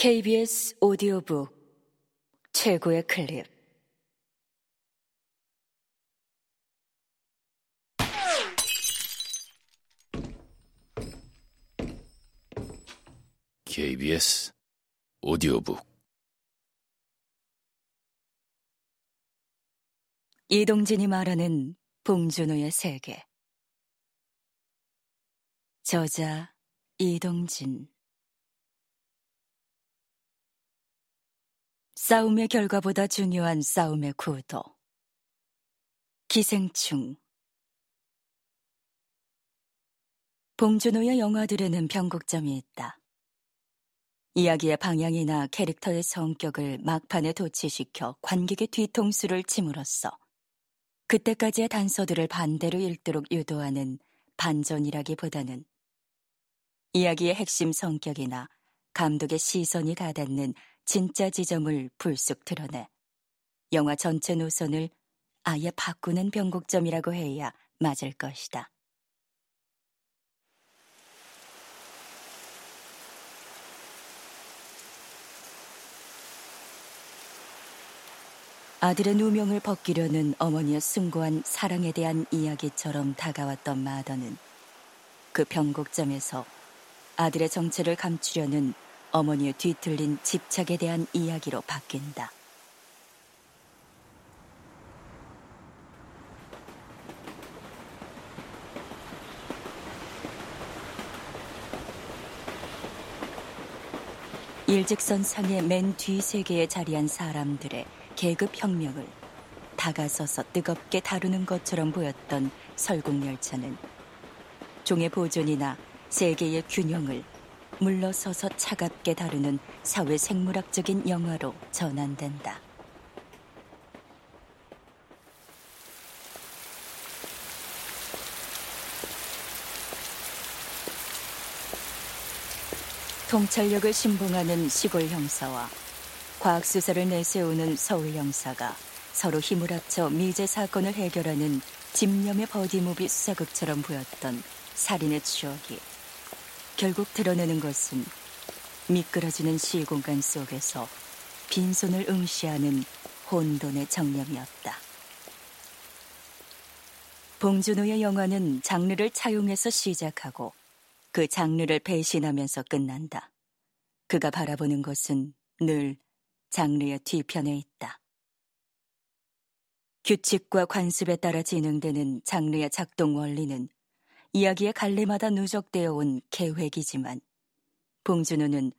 KBS 오디오북 최고의 클립. KBS 오디오북. 이동진이 말하는 봉준호의 세계. 저자 이동진 싸움의 결과보다 중요한 싸움의 구도. 기생충. 봉준호의 영화들에는 변곡점이 있다. 이야기의 방향이나 캐릭터의 성격을 막판에 도치시켜 관객의 뒤통수를 침으로써 그때까지의 단서들을 반대로 읽도록 유도하는 반전이라기보다는 이야기의 핵심 성격이나 감독의 시선이 가닿는 진짜 지점을 불쑥 드러내 영화 전체 노선을 아예 바꾸는 변곡점이라고 해야 맞을 것이다. 아들의 누명을 벗기려는 어머니의 숭고한 사랑에 대한 이야기처럼 다가왔던 마더는 그 변곡점에서 아들의 정체를 감추려는 어머니의 뒤틀린 집착에 대한 이야기로 바뀐다. 일직선 상의 맨 뒤 세계에 자리한 사람들의 계급 혁명을 다가서서 뜨겁게 다루는 것처럼 보였던 설국열차는 종의 보존이나 세계의 균형을 물러서서 차갑게 다루는 사회 생물학적인 영화로 전환된다. 통찰력을 신봉하는 시골 형사와 과학수사를 내세우는 서울 형사가 서로 힘을 합쳐 미제 사건을 해결하는 집념의 버디무비 수사극처럼 보였던 살인의 추억이 결국 드러내는 것은 미끄러지는 시공간 속에서 빈손을 응시하는 혼돈의 정념이었다. 봉준호의 영화는 장르를 차용해서 시작하고 그 장르를 배신하면서 끝난다. 그가 바라보는 것은 늘 장르의 뒤편에 있다. 규칙과 관습에 따라 진행되는 장르의 작동 원리는 이야기의 갈래마다 누적되어 온 계획이지만 봉준호는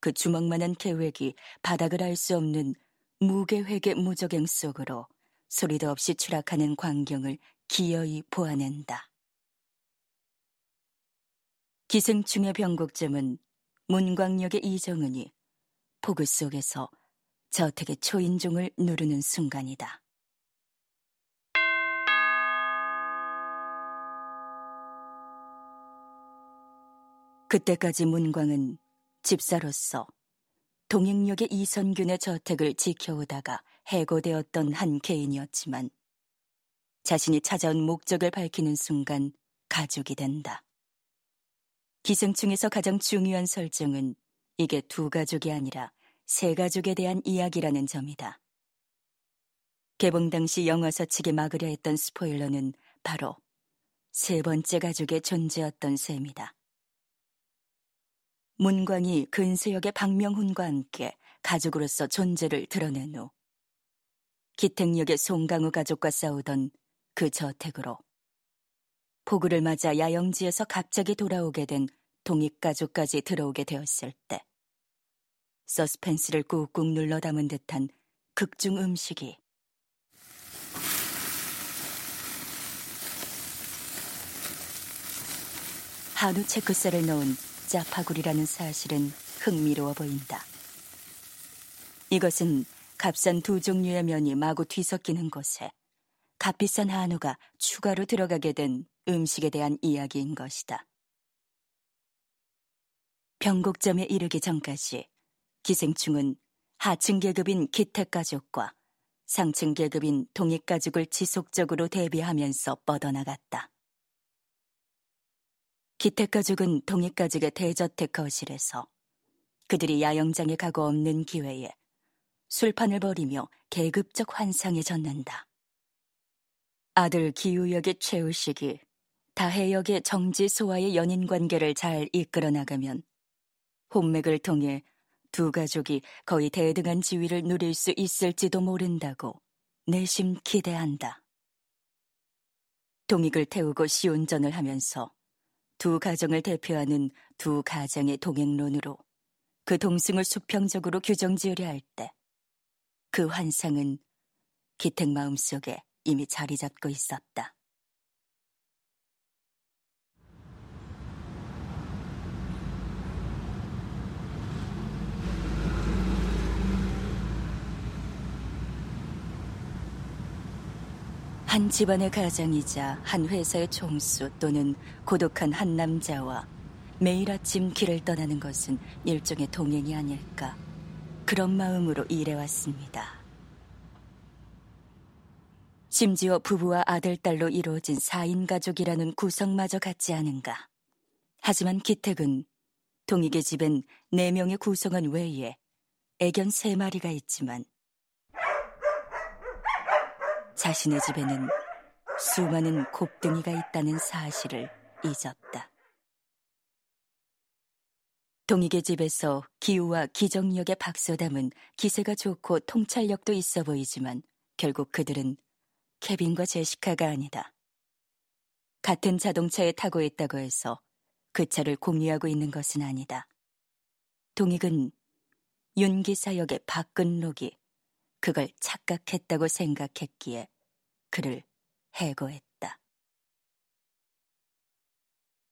그 주먹만한 계획이 바닥을 알 수 없는 무계획의 무적행 속으로 소리도 없이 추락하는 광경을 기어이 보아낸다. 기생충의 변곡점은 문광역의 이정은이 폭우 속에서 저택의 초인종을 누르는 순간이다. 그때까지 문광은 집사로서 동행역의 이선균의 저택을 지켜오다가 해고되었던 한 개인이었지만 자신이 찾아온 목적을 밝히는 순간 가족이 된다. 기생충에서 가장 중요한 설정은 이게 두 가족이 아니라 세 가족에 대한 이야기라는 점이다. 개봉 당시 영화사 측에 막으려 했던 스포일러는 바로 세 번째 가족의 존재였던 셈이다. 문광이 근세역의 박명훈과 함께 가족으로서 존재를 드러낸 후 기택역의 송강우 가족과 싸우던 그 저택으로 폭우를 맞아 야영지에서 갑자기 돌아오게 된 동익 가족까지 들어오게 되었을 때 서스펜스를 꾹꾹 눌러 담은 듯한 극중 음식이 한우 체크살을 넣은 짜파구리라는 사실은 흥미로워 보인다. 이것은 값싼 두 종류의 면이 마구 뒤섞이는 곳에 값비싼 한우가 추가로 들어가게 된 음식에 대한 이야기인 것이다. 변곡점에 이르기 전까지 기생충은 하층 계급인 기택 가족과 상층 계급인 동익 가족을 지속적으로 대비하면서 뻗어나갔다. 기택 가족은 동익 가족의 대저택 거실에서 그들이 야영장에 가고 없는 기회에 술판을 벌이며 계급적 환상에 젖는다. 아들 기우역의 최우식이 다혜역의 정지소와의 연인 관계를 잘 이끌어 나가면 혼맥을 통해 두 가족이 거의 대등한 지위를 누릴 수 있을지도 모른다고 내심 기대한다. 동익을 태우고 시운전을 하면서 두 가정을 대표하는 두 가정의 동행론으로 그 동승을 수평적으로 규정 지으려 할 때 그 환상은 기택 마음속에 이미 자리 잡고 있었다. 한 집안의 가장이자 한 회사의 총수 또는 고독한 한 남자와 매일 아침 길을 떠나는 것은 일종의 동행이 아닐까. 그런 마음으로 일해왔습니다. 심지어 부부와 아들, 딸로 이루어진 4인 가족이라는 구성마저 같지 않은가. 하지만 기택은 동익의 집엔 4명의 구성원 외에 애견 3마리가 있지만 자신의 집에는 수많은 곱등이가 있다는 사실을 잊었다. 동익의 집에서 기우와 기정력의 박소담은 기세가 좋고 통찰력도 있어 보이지만 결국 그들은 케빈과 제시카가 아니다. 같은 자동차에 타고 있다고 해서 그 차를 공유하고 있는 것은 아니다. 동익은 윤기사역의 박근록이 그걸 착각했다고 생각했기에 그를 해고했다.